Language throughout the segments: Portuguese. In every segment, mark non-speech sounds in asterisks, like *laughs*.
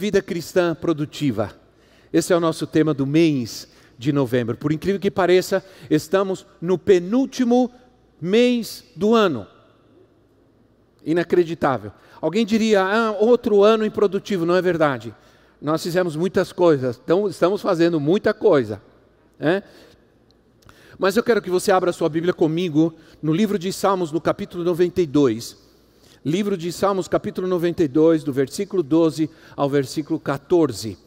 Vida cristã produtiva. Esse é o nosso tema do mês de novembro. Por incrível que pareça, estamos no penúltimo mês do ano. Inacreditável. Alguém diria, ah, outro ano improdutivo. Não é verdade. Nós fizemos muitas coisas, então estamos fazendo muita coisa. Né? Mas eu quero que você abra sua Bíblia comigo no livro de Salmos, no capítulo 92 livro de Salmos, capítulo 92, do versículo 12 ao versículo 14.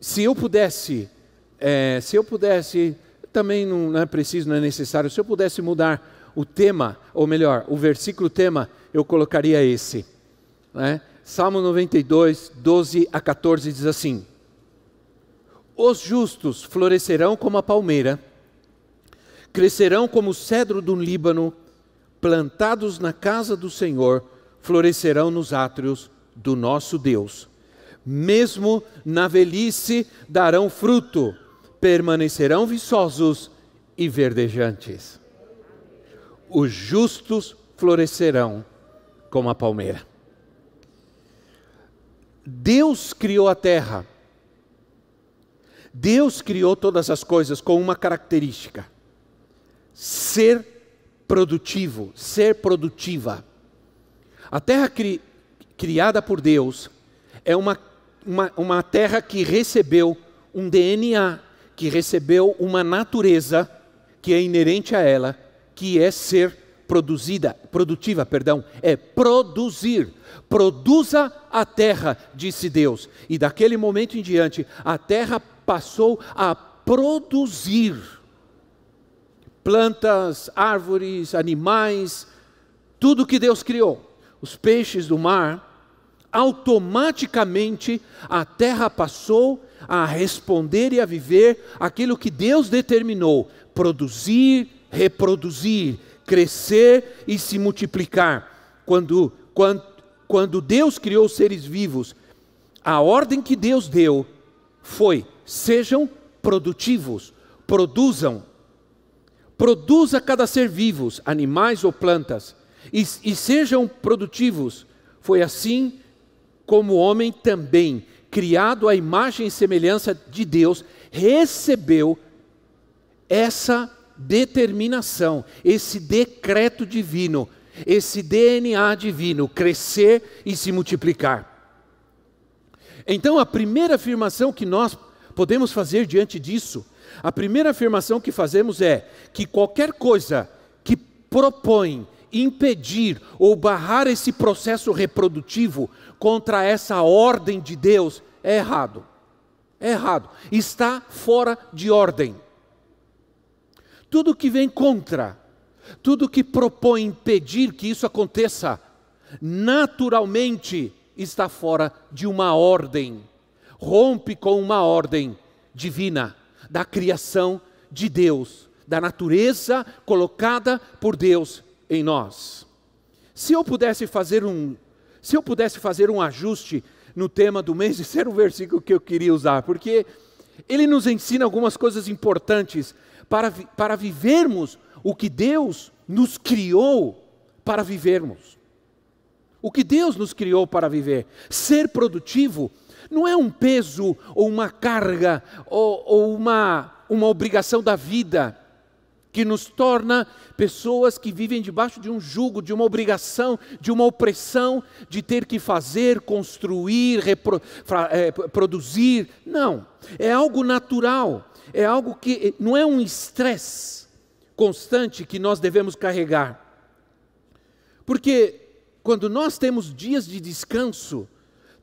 Se eu pudesse, é, se eu pudesse, também não é preciso, não é necessário, se eu pudesse mudar o tema, ou melhor, o versículo tema, eu colocaria esse. Né? Salmo 92, 12 a 14 diz assim: Os justos florescerão como a palmeira, crescerão como o cedro do Líbano, plantados na casa do Senhor, florescerão nos átrios do nosso Deus. Mesmo na velhice darão fruto, permanecerão viçosos e verdejantes. Os justos florescerão como a palmeira. Deus criou a terra. Deus criou todas as coisas com uma característica: ser produtivo, ser produtiva. A terra cri, criada por Deus é uma, uma, uma terra que recebeu um DNA, que recebeu uma natureza que é inerente a ela, que é ser produzida, produtiva, perdão, é produzir. Produza a terra, disse Deus. E daquele momento em diante, a terra passou a produzir plantas, árvores, animais, tudo que Deus criou, os peixes do mar, automaticamente a terra passou a responder e a viver aquilo que Deus determinou: produzir, reproduzir, crescer e se multiplicar. Quando, quando, quando Deus criou os seres vivos, a ordem que Deus deu foi: sejam produtivos, produzam, Produza cada ser vivos, animais ou plantas, e, e sejam produtivos. Foi assim como o homem também, criado à imagem e semelhança de Deus, recebeu essa determinação, esse decreto divino, esse DNA divino, crescer e se multiplicar. Então, a primeira afirmação que nós podemos fazer diante disso a primeira afirmação que fazemos é que qualquer coisa que propõe impedir ou barrar esse processo reprodutivo contra essa ordem de Deus é errado. É errado. Está fora de ordem. Tudo que vem contra, tudo que propõe impedir que isso aconteça, naturalmente está fora de uma ordem. Rompe com uma ordem divina da criação de Deus, da natureza colocada por Deus em nós. Se eu pudesse fazer um, se eu pudesse fazer um ajuste no tema do mês, *laughs* esse era o versículo que eu queria usar, porque ele nos ensina algumas coisas importantes para, para vivermos o que Deus nos criou para vivermos. O que Deus nos criou para viver. Ser produtivo não é um peso ou uma carga ou, ou uma, uma obrigação da vida que nos torna pessoas que vivem debaixo de um jugo, de uma obrigação, de uma opressão, de ter que fazer, construir, repro, é, produzir. Não, é algo natural, é algo que não é um estresse constante que nós devemos carregar. Porque quando nós temos dias de descanso,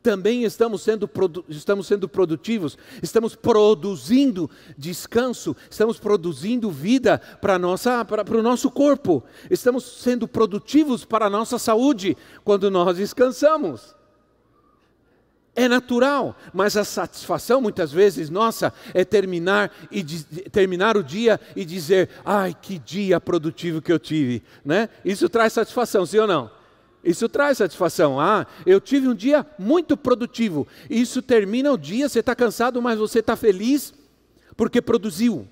também estamos sendo, estamos sendo produtivos, estamos produzindo descanso, estamos produzindo vida para, o nosso corpo, estamos sendo produtivos para a nossa saúde quando nós descansamos. É natural, mas a satisfação muitas vezes nossa é terminar e terminar o dia e dizer: "Ai, que dia produtivo que eu tive", né? Isso traz satisfação, sim ou não? Isso traz satisfação. Ah, eu tive um dia muito produtivo. Isso termina o dia, você está cansado, mas você está feliz porque produziu.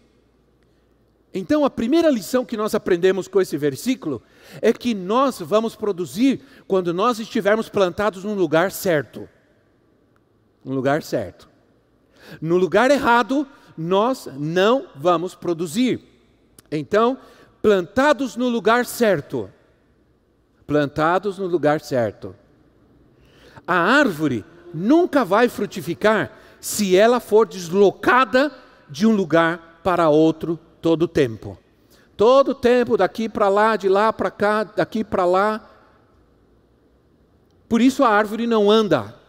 Então, a primeira lição que nós aprendemos com esse versículo é que nós vamos produzir quando nós estivermos plantados num lugar certo no lugar certo. No lugar errado, nós não vamos produzir. Então, plantados no lugar certo. Plantados no lugar certo. A árvore nunca vai frutificar se ela for deslocada de um lugar para outro todo o tempo. Todo o tempo, daqui para lá, de lá para cá, daqui para lá. Por isso a árvore não anda,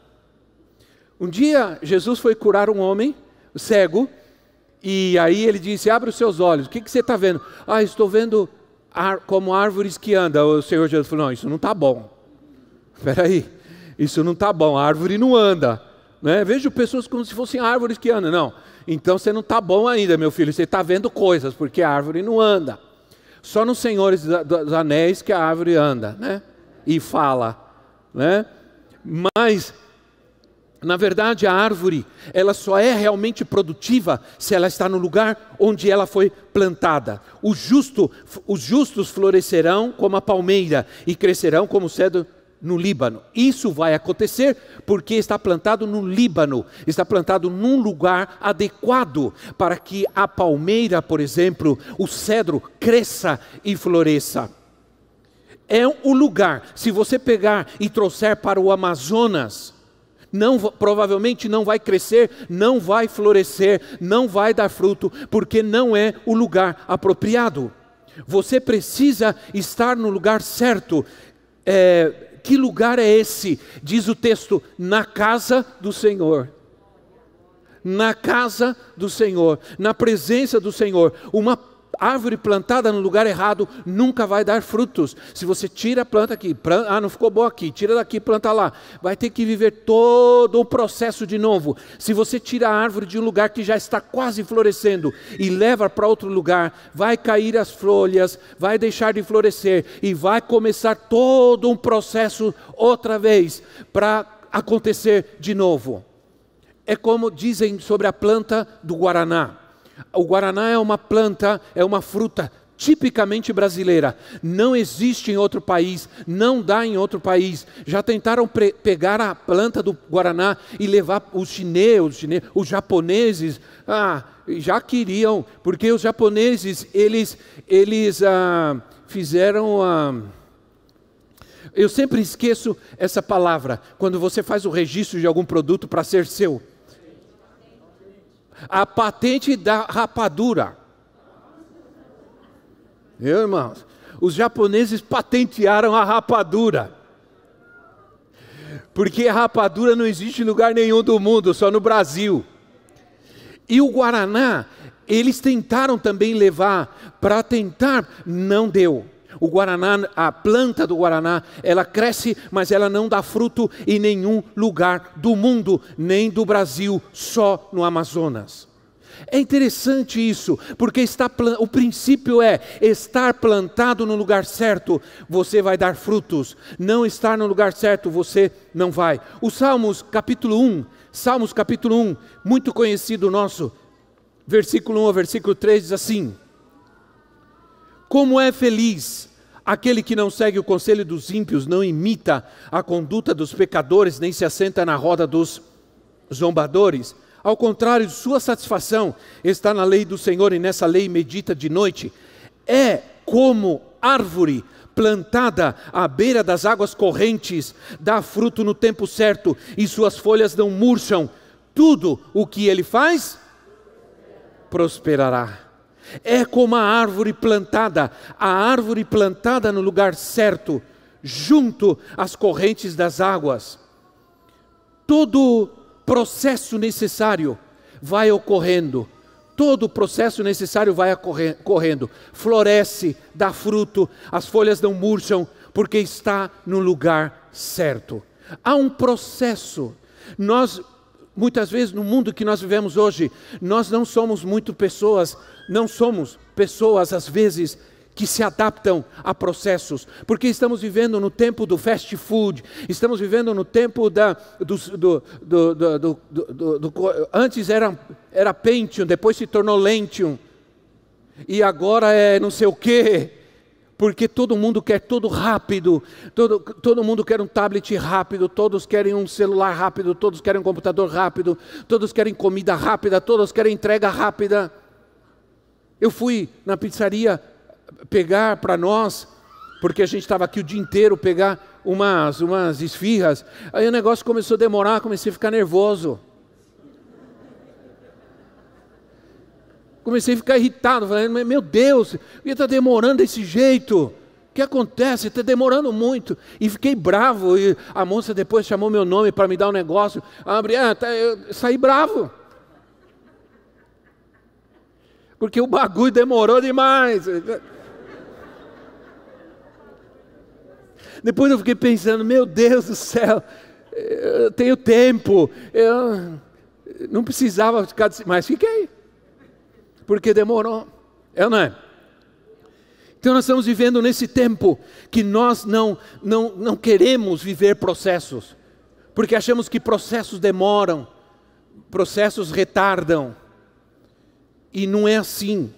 um dia Jesus foi curar um homem cego e aí ele disse: Abre os seus olhos, o que, que você está vendo? Ah, estou vendo como árvores que andam. O Senhor Jesus falou: Não, isso não está bom. Espera aí, isso não está bom, a árvore não anda. Né? Vejo pessoas como se fossem árvores que andam. Não, então você não está bom ainda, meu filho, você está vendo coisas, porque a árvore não anda. Só nos Senhores dos Anéis que a árvore anda né? e fala. Né? Mas na verdade, a árvore, ela só é realmente produtiva se ela está no lugar onde ela foi plantada. O justo, os justos florescerão como a palmeira e crescerão como o cedro no Líbano. Isso vai acontecer porque está plantado no Líbano, está plantado num lugar adequado para que a palmeira, por exemplo, o cedro cresça e floresça. É o lugar, se você pegar e trouxer para o Amazonas, não, provavelmente não vai crescer, não vai florescer, não vai dar fruto, porque não é o lugar apropriado. Você precisa estar no lugar certo. É, que lugar é esse? Diz o texto: na casa do Senhor. Na casa do Senhor, na presença do Senhor, uma árvore plantada no lugar errado nunca vai dar frutos. Se você tira a planta aqui, planta, ah, não ficou boa aqui, tira daqui, planta lá, vai ter que viver todo o processo de novo. Se você tira a árvore de um lugar que já está quase florescendo e leva para outro lugar, vai cair as folhas, vai deixar de florescer e vai começar todo um processo outra vez para acontecer de novo. É como dizem sobre a planta do guaraná. O guaraná é uma planta, é uma fruta tipicamente brasileira. Não existe em outro país, não dá em outro país. Já tentaram pegar a planta do guaraná e levar os chineses, os, japoneses, ah, já queriam, porque os japoneses eles eles ah, fizeram ah, eu sempre esqueço essa palavra quando você faz o registro de algum produto para ser seu a patente da rapadura. Meu irmãos, os japoneses patentearam a rapadura. Porque a rapadura não existe em lugar nenhum do mundo, só no Brasil. E o Guaraná, eles tentaram também levar para tentar, não deu. O guaraná, a planta do guaraná, ela cresce, mas ela não dá fruto em nenhum lugar do mundo, nem do Brasil, só no Amazonas. É interessante isso, porque está, o princípio é estar plantado no lugar certo, você vai dar frutos. Não estar no lugar certo, você não vai. O Salmos capítulo 1, Salmos capítulo 1, muito conhecido nosso, versículo 1 ao versículo 3 diz assim: Como é feliz Aquele que não segue o conselho dos ímpios, não imita a conduta dos pecadores, nem se assenta na roda dos zombadores. Ao contrário, sua satisfação está na lei do Senhor e nessa lei medita de noite. É como árvore plantada à beira das águas correntes, dá fruto no tempo certo e suas folhas não murcham. Tudo o que ele faz prosperará. É como a árvore plantada, a árvore plantada no lugar certo, junto às correntes das águas. Todo processo necessário vai ocorrendo, todo processo necessário vai ocorrendo. Floresce, dá fruto, as folhas não murcham, porque está no lugar certo. Há um processo Nós, muitas vezes, no mundo que nós vivemos hoje, nós não somos muito pessoas, não somos pessoas, às vezes, que se adaptam a processos, porque estamos vivendo no tempo do fast food, estamos vivendo no tempo da, do, do, do, do antes era, era Pentium, depois se tornou Lentium, e agora é não sei o quê, porque todo mundo quer tudo rápido, todo, todo mundo quer um tablet rápido, todos querem um celular rápido, todos querem um computador rápido, todos querem comida rápida, todos querem entrega rápida. Eu fui na pizzaria pegar para nós, porque a gente estava aqui o dia inteiro, pegar umas, umas esfirras, aí o negócio começou a demorar, comecei a ficar nervoso. Comecei a ficar irritado, falando, meu Deus, ia estar tá demorando desse jeito. O que acontece? Está demorando muito. E fiquei bravo. E a moça depois chamou meu nome para me dar um negócio. Abri, ah, tá, eu saí bravo. Porque o bagulho demorou demais. Depois eu fiquei pensando, meu Deus do céu, eu tenho tempo. Eu não precisava ficar, mas fiquei porque demorou. É ou não é? Então nós estamos vivendo nesse tempo que nós não, não, não queremos viver processos, porque achamos que processos demoram, processos retardam, e não é assim.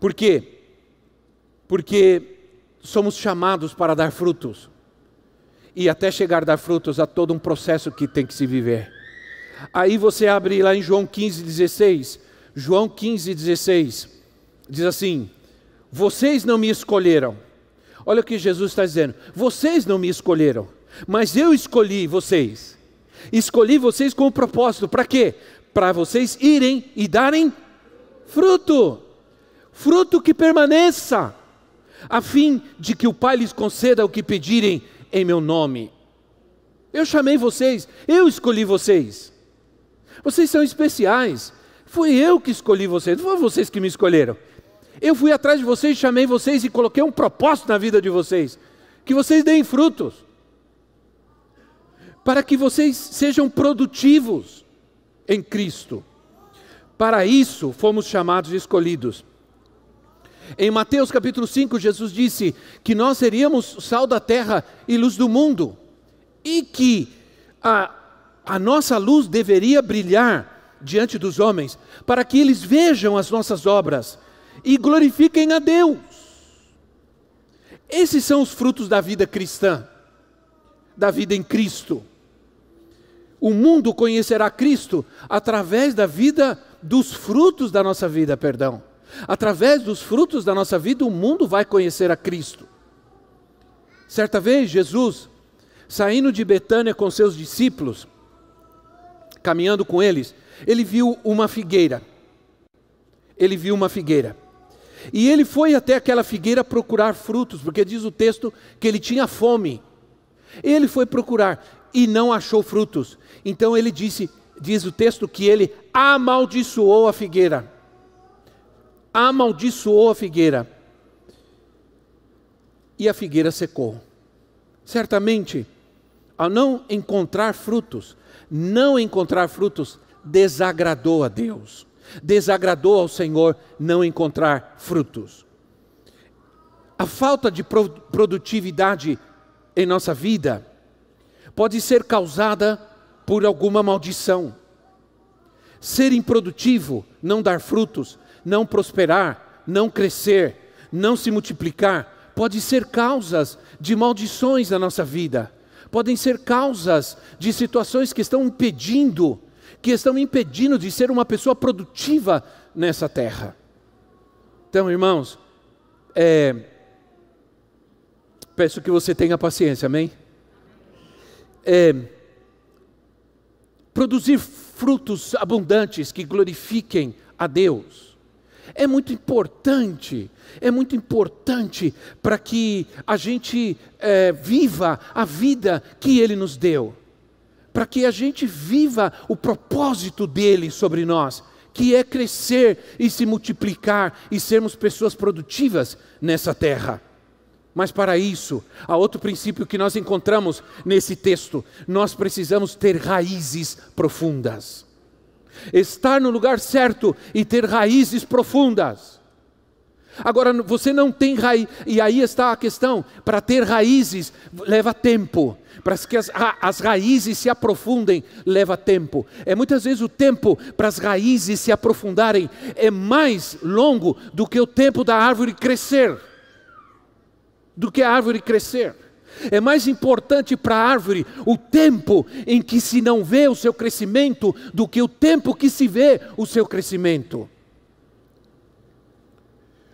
Por quê? Porque somos chamados para dar frutos, e até chegar a dar frutos há todo um processo que tem que se viver. Aí você abre lá em João 15, 16, João 15, 16, diz assim: Vocês não me escolheram. Olha o que Jesus está dizendo: Vocês não me escolheram, mas eu escolhi vocês. Escolhi vocês com o propósito, para quê? Para vocês irem e darem fruto, fruto que permaneça, a fim de que o Pai lhes conceda o que pedirem em meu nome. Eu chamei vocês, eu escolhi vocês. Vocês são especiais. Fui eu que escolhi vocês, não foram vocês que me escolheram. Eu fui atrás de vocês, chamei vocês e coloquei um propósito na vida de vocês: que vocês deem frutos, para que vocês sejam produtivos em Cristo. Para isso fomos chamados e escolhidos. Em Mateus capítulo 5, Jesus disse que nós seríamos sal da terra e luz do mundo, e que a, a nossa luz deveria brilhar diante dos homens, para que eles vejam as nossas obras e glorifiquem a Deus. Esses são os frutos da vida cristã, da vida em Cristo. O mundo conhecerá Cristo através da vida, dos frutos da nossa vida, perdão. Através dos frutos da nossa vida, o mundo vai conhecer a Cristo. Certa vez, Jesus, saindo de Betânia com seus discípulos, caminhando com eles, ele viu uma figueira. Ele viu uma figueira. E ele foi até aquela figueira procurar frutos, porque diz o texto que ele tinha fome. Ele foi procurar e não achou frutos. Então ele disse, diz o texto que ele amaldiçoou a figueira. Amaldiçoou a figueira. E a figueira secou. Certamente, ao não encontrar frutos, não encontrar frutos, desagradou a Deus, desagradou ao Senhor não encontrar frutos. A falta de produtividade em nossa vida pode ser causada por alguma maldição. Ser improdutivo, não dar frutos, não prosperar, não crescer, não se multiplicar, pode ser causas de maldições na nossa vida, podem ser causas de situações que estão impedindo que estão impedindo de ser uma pessoa produtiva nessa terra. Então, irmãos, é, peço que você tenha paciência, amém? É, produzir frutos abundantes que glorifiquem a Deus. É muito importante, é muito importante para que a gente é, viva a vida que Ele nos deu para que a gente viva o propósito dele sobre nós, que é crescer e se multiplicar e sermos pessoas produtivas nessa terra. Mas para isso, há outro princípio que nós encontramos nesse texto: nós precisamos ter raízes profundas. Estar no lugar certo e ter raízes profundas. Agora, você não tem raiz, e aí está a questão: para ter raízes leva tempo, para que as, as raízes se aprofundem leva tempo. É muitas vezes o tempo para as raízes se aprofundarem é mais longo do que o tempo da árvore crescer do que a árvore crescer. É mais importante para a árvore o tempo em que se não vê o seu crescimento do que o tempo que se vê o seu crescimento.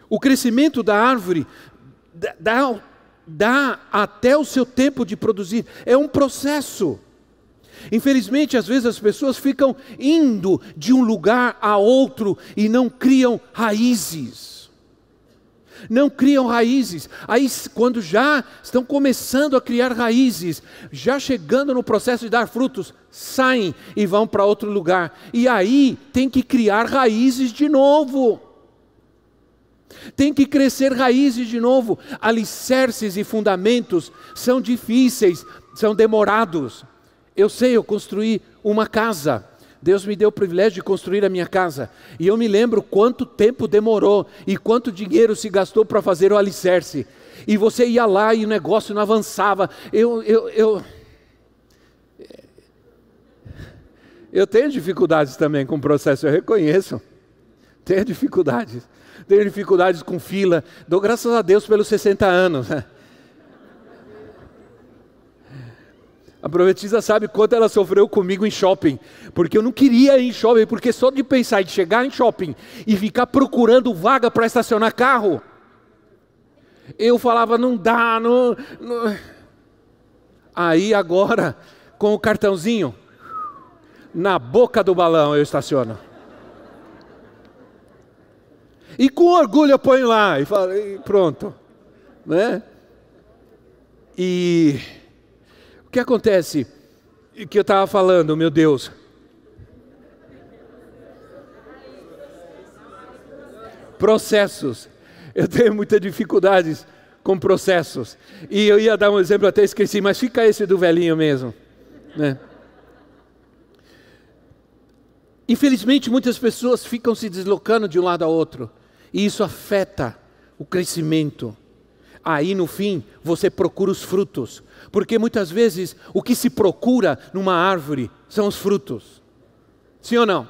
O crescimento da árvore dá, dá até o seu tempo de produzir, é um processo. Infelizmente, às vezes as pessoas ficam indo de um lugar a outro e não criam raízes não criam raízes. Aí, quando já estão começando a criar raízes, já chegando no processo de dar frutos, saem e vão para outro lugar. E aí tem que criar raízes de novo. Tem que crescer raízes de novo. Alicerces e fundamentos são difíceis, são demorados. Eu sei, eu construí uma casa Deus me deu o privilégio de construir a minha casa. E eu me lembro quanto tempo demorou e quanto dinheiro se gastou para fazer o alicerce. E você ia lá e o negócio não avançava. Eu, eu, eu, eu tenho dificuldades também com o processo, eu reconheço. Tenho dificuldades. Tenho dificuldades com fila. Dou graças a Deus pelos 60 anos. *laughs* A profetisa sabe quanto ela sofreu comigo em shopping, porque eu não queria ir em shopping, porque só de pensar em chegar em shopping e ficar procurando vaga para estacionar carro, eu falava, não dá, não, não. Aí agora, com o cartãozinho, na boca do balão eu estaciono. E com orgulho eu ponho lá e, falo, pronto. Né? E o que acontece? Que eu estava falando, meu Deus. Processos. Eu tenho muitas dificuldades com processos. E eu ia dar um exemplo, até esqueci, mas fica esse do velhinho mesmo. Né? Infelizmente, muitas pessoas ficam se deslocando de um lado a outro. E isso afeta o crescimento. Aí, no fim, você procura os frutos. Porque muitas vezes o que se procura numa árvore são os frutos. Sim ou não?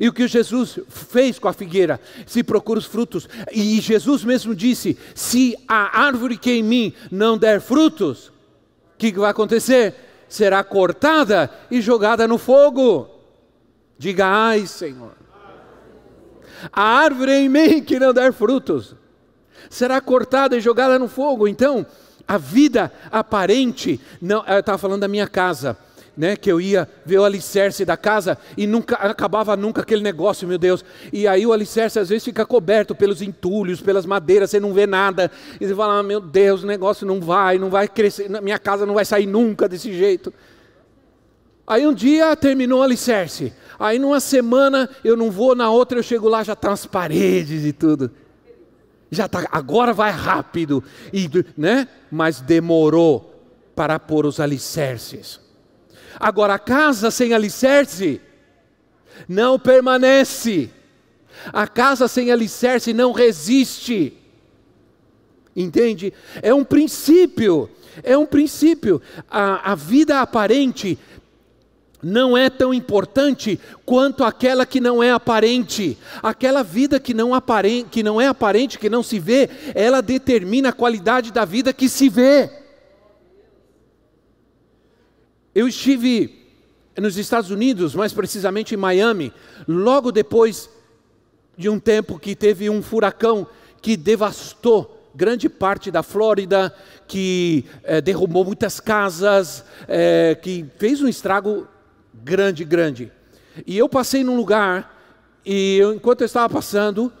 E o que Jesus fez com a figueira, se procura os frutos. E Jesus mesmo disse: se a árvore que em mim não der frutos, o que vai acontecer? Será cortada e jogada no fogo. Diga, ai Senhor. A árvore em mim que não der frutos, será cortada e jogada no fogo. Então, a vida aparente, não, eu estava falando da minha casa, né, que eu ia ver o alicerce da casa e nunca acabava nunca aquele negócio, meu Deus. E aí o alicerce às vezes fica coberto pelos entulhos, pelas madeiras, você não vê nada. E você fala: ah, "Meu Deus, o negócio não vai, não vai crescer, minha casa não vai sair nunca desse jeito". Aí um dia terminou o alicerce. Aí numa semana eu não vou, na outra eu chego lá já tá as paredes e tudo já tá, agora vai rápido, e, né? mas demorou para pôr os alicerces. Agora, a casa sem alicerce não permanece, a casa sem alicerce não resiste. Entende? É um princípio, é um princípio. A, a vida aparente não é tão importante quanto aquela que não é aparente. Aquela vida que não, aparente, que não é aparente, que não se vê, ela determina a qualidade da vida que se vê. Eu estive nos Estados Unidos, mais precisamente em Miami, logo depois de um tempo que teve um furacão que devastou grande parte da Flórida, que é, derrubou muitas casas, é, que fez um estrago grande, grande. E eu passei num lugar, e eu, enquanto eu estava passando,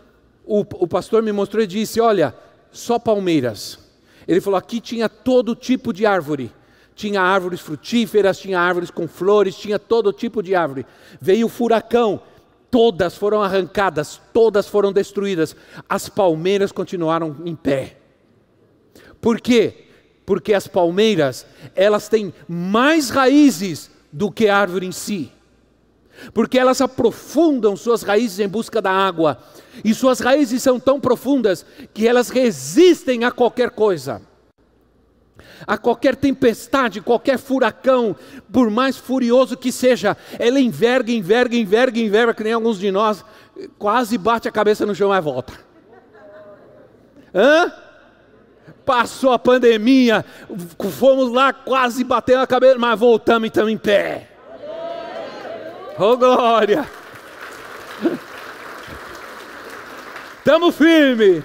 o, o pastor me mostrou e disse: Olha, só palmeiras. Ele falou: aqui tinha todo tipo de árvore. Tinha árvores frutíferas, tinha árvores com flores, tinha todo tipo de árvore. Veio o furacão, todas foram arrancadas, todas foram destruídas. As palmeiras continuaram em pé. Por quê? Porque as palmeiras, elas têm mais raízes do que a árvore em si. Porque elas aprofundam suas raízes em busca da água. E suas raízes são tão profundas que elas resistem a qualquer coisa. A qualquer tempestade, qualquer furacão, por mais furioso que seja, ela enverga, enverga, enverga, enverga, que nem alguns de nós, quase bate a cabeça no chão e volta. Hã? Passou a pandemia, fomos lá, quase bateu a cabeça, mas voltamos e estamos em pé. Oh glória! Estamos firmes.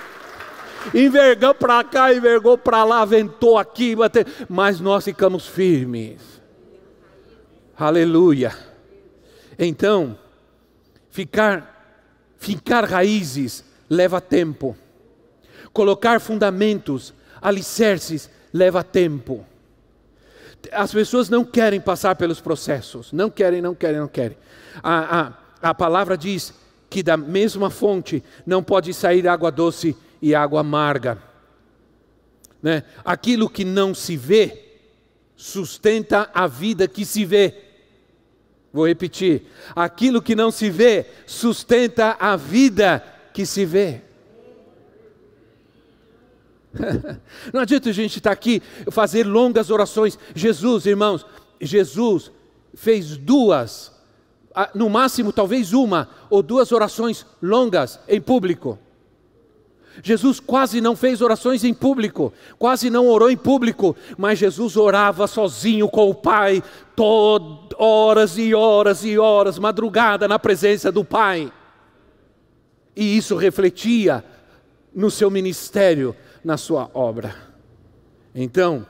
Envergou para cá, envergou para lá, ventou aqui, bateu, mas nós ficamos firmes. Aleluia. Então, ficar, ficar raízes leva tempo. Colocar fundamentos, alicerces, leva tempo. As pessoas não querem passar pelos processos, não querem, não querem, não querem. A, a, a palavra diz que da mesma fonte não pode sair água doce e água amarga. Né? Aquilo que não se vê sustenta a vida que se vê. Vou repetir: aquilo que não se vê sustenta a vida que se vê. *laughs* Não adianta a gente estar aqui fazer longas orações. Jesus, irmãos, Jesus fez duas, no máximo talvez uma ou duas orações longas em público. Jesus quase não fez orações em público, quase não orou em público, mas Jesus orava sozinho com o Pai, horas e horas e horas, madrugada na presença do Pai. E isso refletia no seu ministério, na sua obra. Então,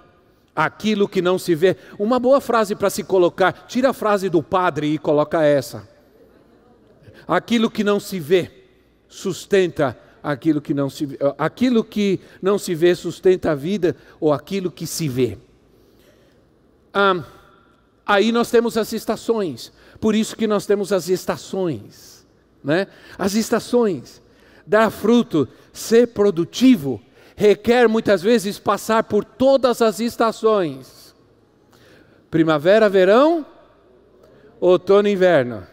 aquilo que não se vê, uma boa frase para se colocar, tira a frase do padre e coloca essa. Aquilo que não se vê sustenta aquilo que não se aquilo que não se vê sustenta a vida ou aquilo que se vê. Ah, aí nós temos as estações. Por isso que nós temos as estações, né? As estações dar fruto, ser produtivo requer muitas vezes passar por todas as estações: primavera, verão, outono e inverno.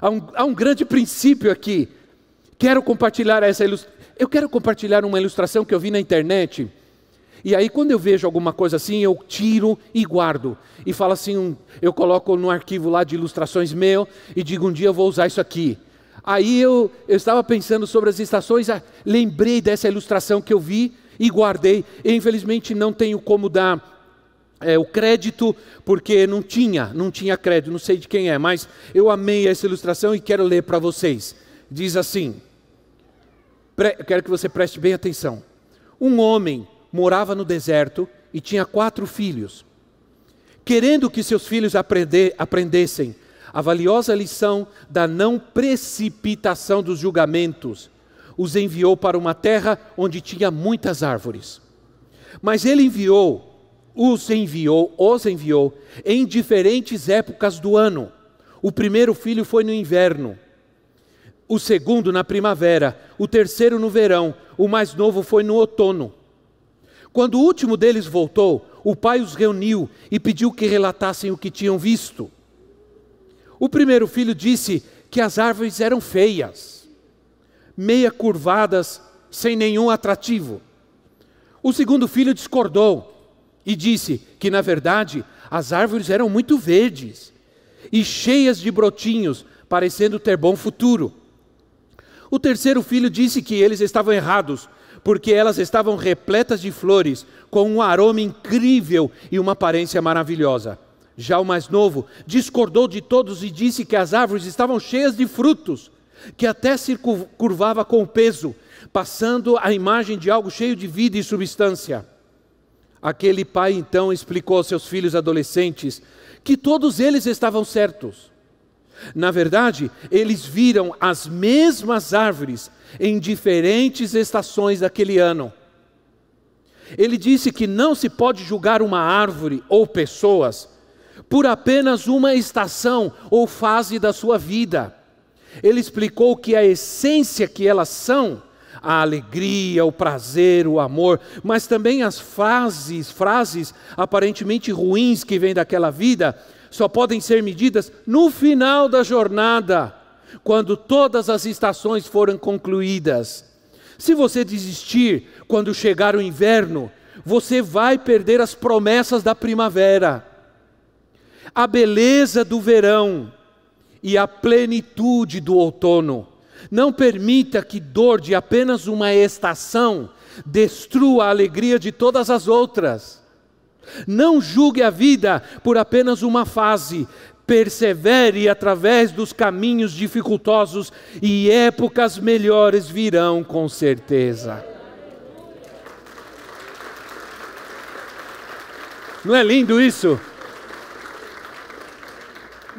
Há um, há um grande princípio aqui. Quero compartilhar essa ilustração. Eu quero compartilhar uma ilustração que eu vi na internet. E aí, quando eu vejo alguma coisa assim, eu tiro e guardo. E falo assim: um, eu coloco no arquivo lá de ilustrações meu e digo: um dia eu vou usar isso aqui. Aí eu, eu estava pensando sobre as estações, ah, lembrei dessa ilustração que eu vi e guardei. E, infelizmente não tenho como dar é, o crédito, porque não tinha, não tinha crédito, não sei de quem é, mas eu amei essa ilustração e quero ler para vocês. Diz assim: pre, quero que você preste bem atenção. Um homem morava no deserto e tinha quatro filhos. Querendo que seus filhos aprender, aprendessem a valiosa lição da não precipitação dos julgamentos, os enviou para uma terra onde tinha muitas árvores. Mas ele enviou, os enviou, os enviou em diferentes épocas do ano. O primeiro filho foi no inverno, o segundo na primavera, o terceiro no verão, o mais novo foi no outono. Quando o último deles voltou, o pai os reuniu e pediu que relatassem o que tinham visto. O primeiro filho disse que as árvores eram feias, meia curvadas, sem nenhum atrativo. O segundo filho discordou e disse que, na verdade, as árvores eram muito verdes e cheias de brotinhos, parecendo ter bom futuro. O terceiro filho disse que eles estavam errados, porque elas estavam repletas de flores, com um aroma incrível e uma aparência maravilhosa. Já o mais novo discordou de todos e disse que as árvores estavam cheias de frutos, que até se curvava com o peso, passando a imagem de algo cheio de vida e substância. Aquele pai então explicou aos seus filhos adolescentes que todos eles estavam certos. Na verdade, eles viram as mesmas árvores em diferentes estações daquele ano. Ele disse que não se pode julgar uma árvore ou pessoas por apenas uma estação ou fase da sua vida. Ele explicou que a essência que elas são a alegria, o prazer, o amor, mas também as frases, frases aparentemente ruins que vêm daquela vida, só podem ser medidas no final da jornada, quando todas as estações foram concluídas. Se você desistir quando chegar o inverno, você vai perder as promessas da primavera, a beleza do verão e a plenitude do outono. Não permita que dor de apenas uma estação destrua a alegria de todas as outras. Não julgue a vida por apenas uma fase. Persevere através dos caminhos dificultosos e épocas melhores virão com certeza. Não é lindo isso?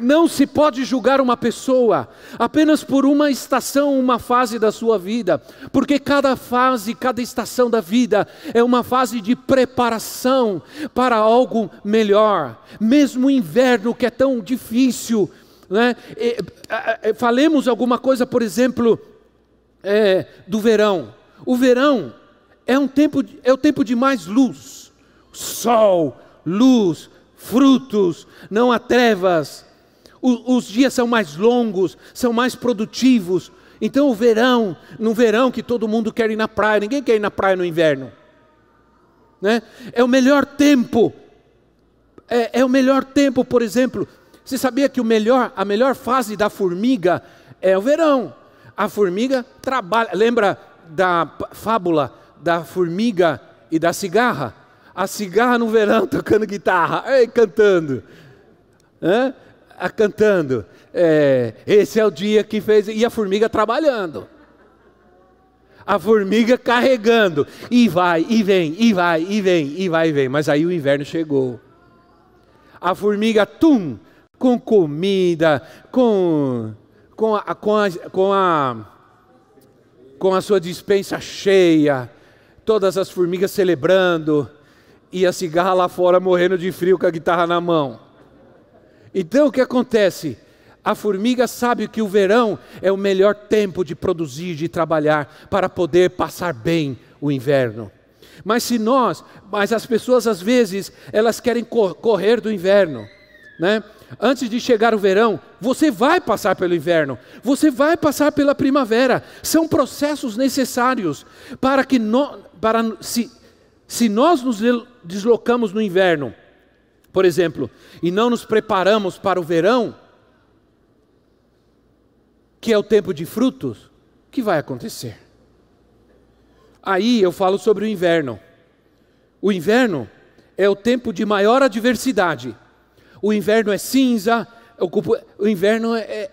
Não se pode julgar uma pessoa apenas por uma estação, uma fase da sua vida, porque cada fase, cada estação da vida é uma fase de preparação para algo melhor. Mesmo o inverno que é tão difícil, né? Falemos alguma coisa, por exemplo, é, do verão. O verão é um tempo, é o tempo de mais luz, sol, luz, frutos, não há trevas os dias são mais longos, são mais produtivos. Então o verão, no verão que todo mundo quer ir na praia, ninguém quer ir na praia no inverno. Né? É o melhor tempo. É, é o melhor tempo, por exemplo. Você sabia que o melhor, a melhor fase da formiga é o verão. A formiga trabalha. Lembra da fábula da formiga e da cigarra? A cigarra no verão *laughs* tocando guitarra, ei, cantando. Hã? Cantando. É, esse é o dia que fez. E a formiga trabalhando. A formiga carregando. E vai, e vem, e vai, e vem, e vai, e vem. Mas aí o inverno chegou. A formiga, tum, com comida, com, com, a, com, a, com, a, com a sua dispensa cheia. Todas as formigas celebrando. E a cigarra lá fora morrendo de frio com a guitarra na mão. Então o que acontece? A formiga sabe que o verão é o melhor tempo de produzir, de trabalhar, para poder passar bem o inverno. Mas se nós, mas as pessoas às vezes, elas querem correr do inverno, né? Antes de chegar o verão, você vai passar pelo inverno, você vai passar pela primavera. São processos necessários para que no, para se, se nós nos deslocamos no inverno, por exemplo, e não nos preparamos para o verão, que é o tempo de frutos, o que vai acontecer? Aí eu falo sobre o inverno. O inverno é o tempo de maior adversidade. O inverno é cinza, o inverno é,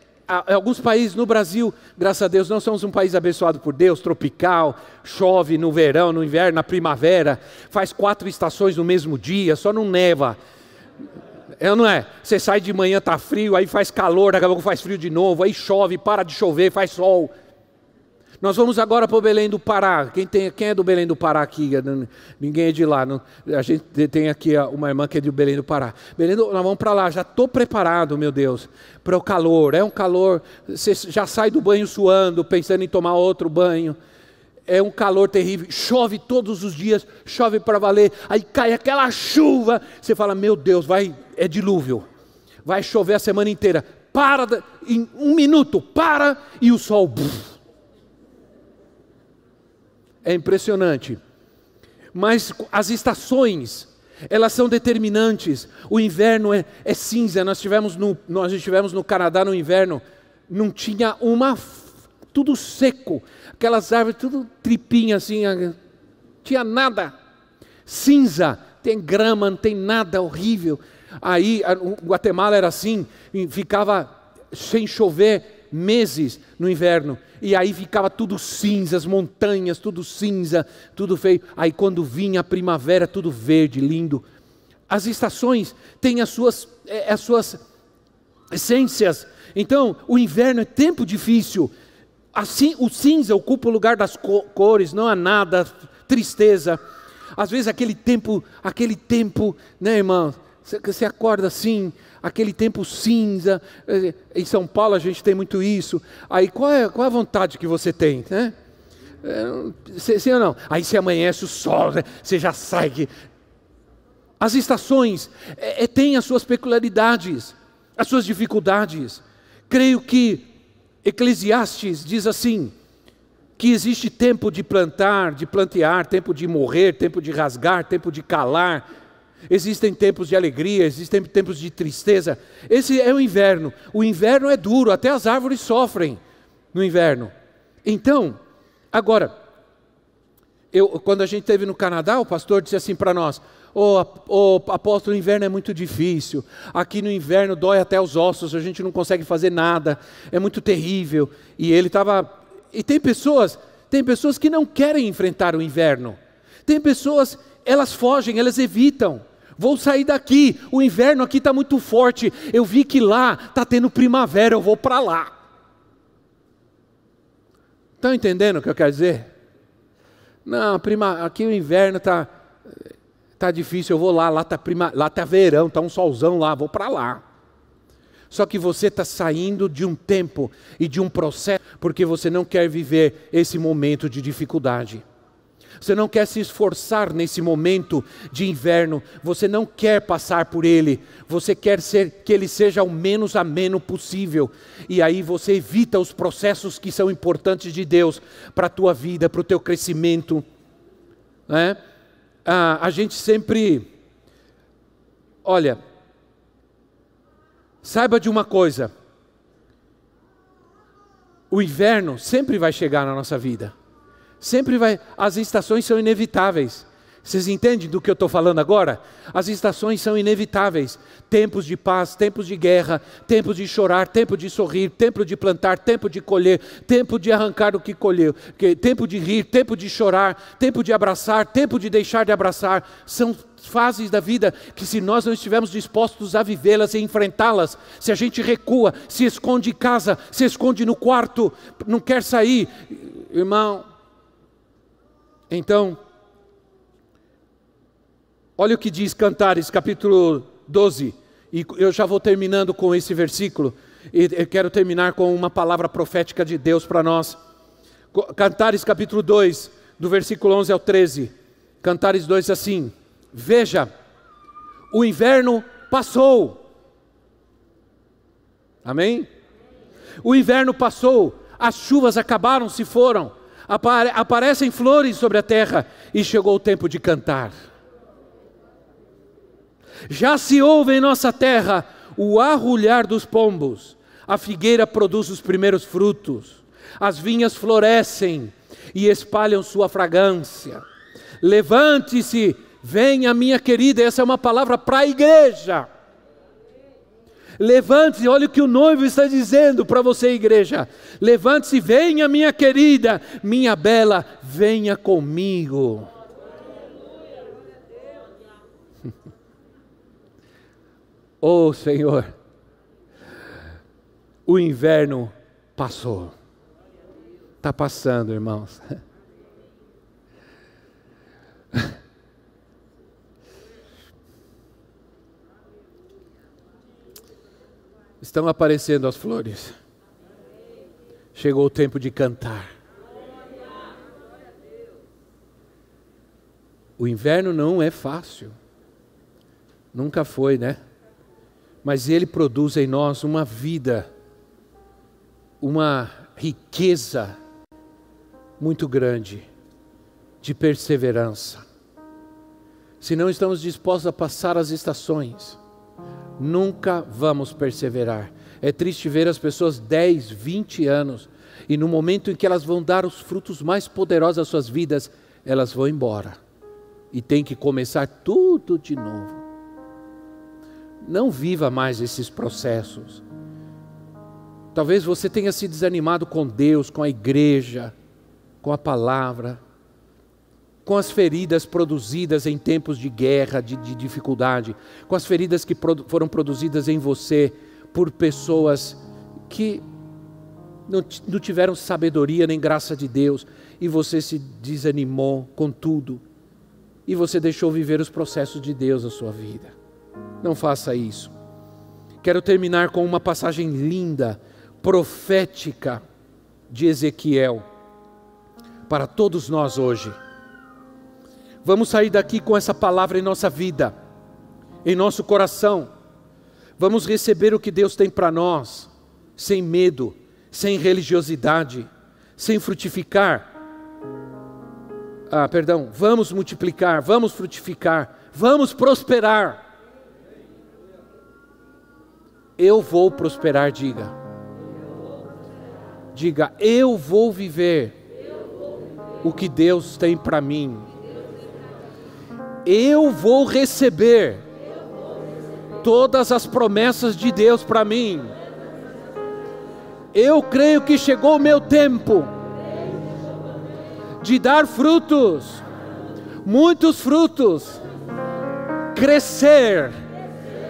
é alguns países no Brasil, graças a Deus, não somos um país abençoado por Deus, tropical, chove no verão, no inverno, na primavera, faz quatro estações no mesmo dia, só não neva. É ou não é? Você sai de manhã, tá frio, aí faz calor, daqui a pouco faz frio de novo, aí chove, para de chover, faz sol. Nós vamos agora para o Belém do Pará. Quem, tem, quem é do Belém do Pará aqui? Ninguém é de lá. Não, a gente tem aqui uma irmã que é do Belém do Pará. Belém do, nós vamos para lá. Já estou preparado, meu Deus, para o calor. É um calor. Você já sai do banho suando, pensando em tomar outro banho é um calor terrível, chove todos os dias, chove para valer, aí cai aquela chuva, você fala, meu Deus, vai, é dilúvio, vai chover a semana inteira, para, em um minuto, para, e o sol, buf. é impressionante, mas as estações, elas são determinantes, o inverno é, é cinza, nós tivemos, no, nós estivemos no Canadá no inverno, não tinha uma, tudo seco, aquelas árvores tudo tripinha assim, tinha nada, cinza, tem grama, não tem nada, horrível. Aí o Guatemala era assim, ficava sem chover meses no inverno, e aí ficava tudo cinza, as montanhas, tudo cinza, tudo feio. Aí quando vinha a primavera, tudo verde, lindo. As estações têm as suas, eh, as suas essências. Então, o inverno é tempo difícil, Assim, o cinza ocupa o lugar das cores, não há nada, tristeza. Às vezes aquele tempo, aquele tempo, né, irmão? Você acorda assim, aquele tempo cinza. Eh, em São Paulo a gente tem muito isso. Aí qual é, qual é a vontade que você tem, né? sim ou não? Aí se amanhece o sol, né? você já sai. Que... As estações é, é, têm as suas peculiaridades, as suas dificuldades. Creio que Eclesiastes diz assim: que existe tempo de plantar, de plantear, tempo de morrer, tempo de rasgar, tempo de calar. Existem tempos de alegria, existem tempos de tristeza. Esse é o inverno. O inverno é duro, até as árvores sofrem no inverno. Então, agora, eu, quando a gente esteve no Canadá, o pastor disse assim para nós: Ô oh, oh, apóstolo, o inverno é muito difícil. Aqui no inverno dói até os ossos, a gente não consegue fazer nada, é muito terrível. E ele estava. E tem pessoas, tem pessoas que não querem enfrentar o inverno. Tem pessoas, elas fogem, elas evitam. Vou sair daqui, o inverno aqui está muito forte. Eu vi que lá está tendo primavera, eu vou para lá. Estão entendendo o que eu quero dizer? Não, prima, aqui o inverno está tá difícil, eu vou lá, lá está prima, lá tá verão, está um solzão lá, vou para lá. Só que você está saindo de um tempo e de um processo porque você não quer viver esse momento de dificuldade. Você não quer se esforçar nesse momento de inverno, você não quer passar por ele, você quer ser que ele seja o menos ameno possível. E aí você evita os processos que são importantes de Deus para a tua vida, para o teu crescimento. Né? Ah, a gente sempre, olha, saiba de uma coisa: o inverno sempre vai chegar na nossa vida. Sempre vai, as estações são inevitáveis. Vocês entendem do que eu estou falando agora? As estações são inevitáveis. Tempos de paz, tempos de guerra, tempos de chorar, tempo de sorrir, tempo de plantar, tempo de colher, tempo de arrancar o que colheu, tempo de rir, tempo de chorar, tempo de abraçar, tempo de deixar de abraçar. São fases da vida que, se nós não estivermos dispostos a vivê-las e enfrentá-las, se a gente recua, se esconde em casa, se esconde no quarto, não quer sair, irmão, então, olha o que diz Cantares, capítulo 12, e eu já vou terminando com esse versículo, e quero terminar com uma palavra profética de Deus para nós. Cantares, capítulo 2, do versículo 11 ao 13. Cantares 2 assim: Veja, o inverno passou. Amém? O inverno passou, as chuvas acabaram, se foram, apare aparecem flores sobre a terra e chegou o tempo de cantar. Já se ouve em nossa terra o arrulhar dos pombos, a figueira produz os primeiros frutos, as vinhas florescem e espalham sua fragrância. Levante-se, venha, minha querida, essa é uma palavra para a igreja. Levante-se, olha o que o noivo está dizendo para você, igreja. Levante-se, venha, minha querida, minha bela, venha comigo. *laughs* Oh Senhor, o inverno passou. Está passando, irmãos. *laughs* Estão aparecendo as flores. Chegou o tempo de cantar. O inverno não é fácil. Nunca foi, né? Mas ele produz em nós uma vida, uma riqueza muito grande de perseverança. Se não estamos dispostos a passar as estações, nunca vamos perseverar. É triste ver as pessoas 10, 20 anos e no momento em que elas vão dar os frutos mais poderosos das suas vidas, elas vão embora e tem que começar tudo de novo. Não viva mais esses processos. Talvez você tenha se desanimado com Deus, com a igreja, com a palavra com as feridas produzidas em tempos de guerra, de, de dificuldade, com as feridas que produ foram produzidas em você por pessoas que não, não tiveram sabedoria nem graça de Deus, e você se desanimou com tudo, e você deixou viver os processos de Deus na sua vida. Não faça isso. Quero terminar com uma passagem linda, profética de Ezequiel para todos nós hoje. Vamos sair daqui com essa palavra em nossa vida, em nosso coração. Vamos receber o que Deus tem para nós, sem medo, sem religiosidade, sem frutificar. Ah, perdão, vamos multiplicar, vamos frutificar, vamos prosperar. Eu vou prosperar, diga. Diga, eu vou viver o que Deus tem para mim. Eu vou receber todas as promessas de Deus para mim. Eu creio que chegou o meu tempo de dar frutos, muitos frutos, crescer,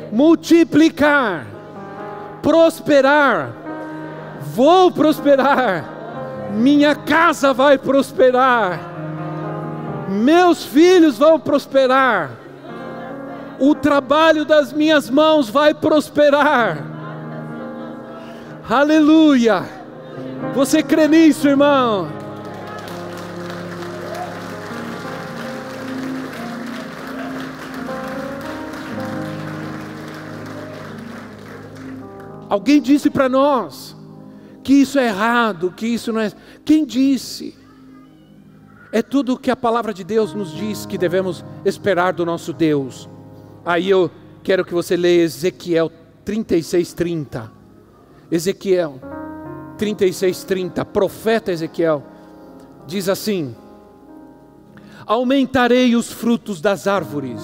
multiplicar, prosperar. Vou prosperar minha casa vai prosperar, meus filhos vão prosperar, o trabalho das minhas mãos vai prosperar. Aleluia! Você crê nisso, irmão? Alguém disse para nós, que isso é errado, que isso não é. Quem disse? É tudo o que a palavra de Deus nos diz que devemos esperar do nosso Deus. Aí eu quero que você leia Ezequiel 36:30. Ezequiel 36:30, profeta Ezequiel diz assim: Aumentarei os frutos das árvores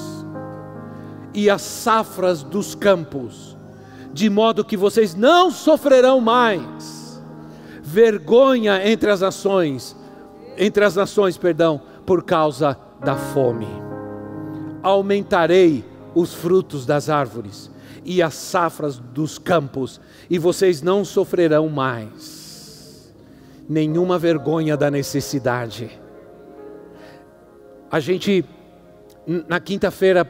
e as safras dos campos, de modo que vocês não sofrerão mais vergonha entre as nações, entre as nações, perdão, por causa da fome. Aumentarei os frutos das árvores e as safras dos campos, e vocês não sofrerão mais nenhuma vergonha da necessidade. A gente na quinta-feira,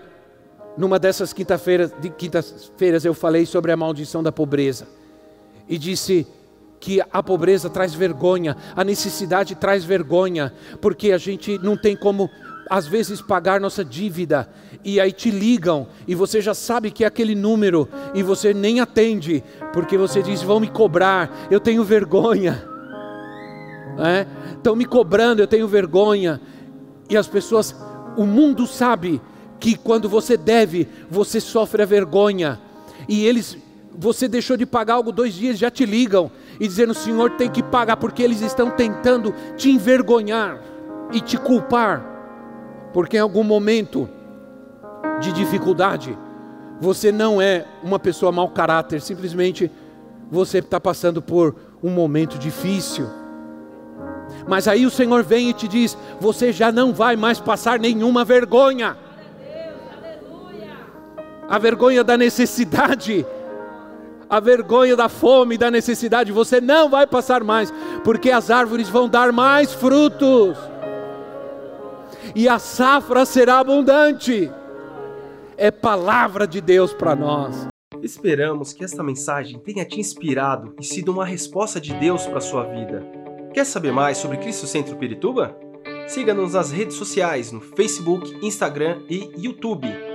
numa dessas quinta-feiras, de quintas-feiras eu falei sobre a maldição da pobreza e disse que a pobreza traz vergonha, a necessidade traz vergonha, porque a gente não tem como às vezes pagar nossa dívida e aí te ligam e você já sabe que é aquele número e você nem atende porque você diz vão me cobrar, eu tenho vergonha, estão é? me cobrando, eu tenho vergonha. E as pessoas, o mundo sabe que quando você deve você sofre a vergonha. E eles você deixou de pagar algo dois dias já te ligam e dizendo: o Senhor tem que pagar, porque eles estão tentando te envergonhar e te culpar, porque em algum momento de dificuldade, você não é uma pessoa mau caráter, simplesmente você está passando por um momento difícil. Mas aí o Senhor vem e te diz: você já não vai mais passar nenhuma vergonha. A vergonha da necessidade, a vergonha da fome, da necessidade, você não vai passar mais, porque as árvores vão dar mais frutos, e a safra será abundante. É palavra de Deus para nós. Esperamos que esta mensagem tenha te inspirado e sido uma resposta de Deus para a sua vida. Quer saber mais sobre Cristo Centro Pirituba? Siga-nos nas redes sociais no Facebook, Instagram e YouTube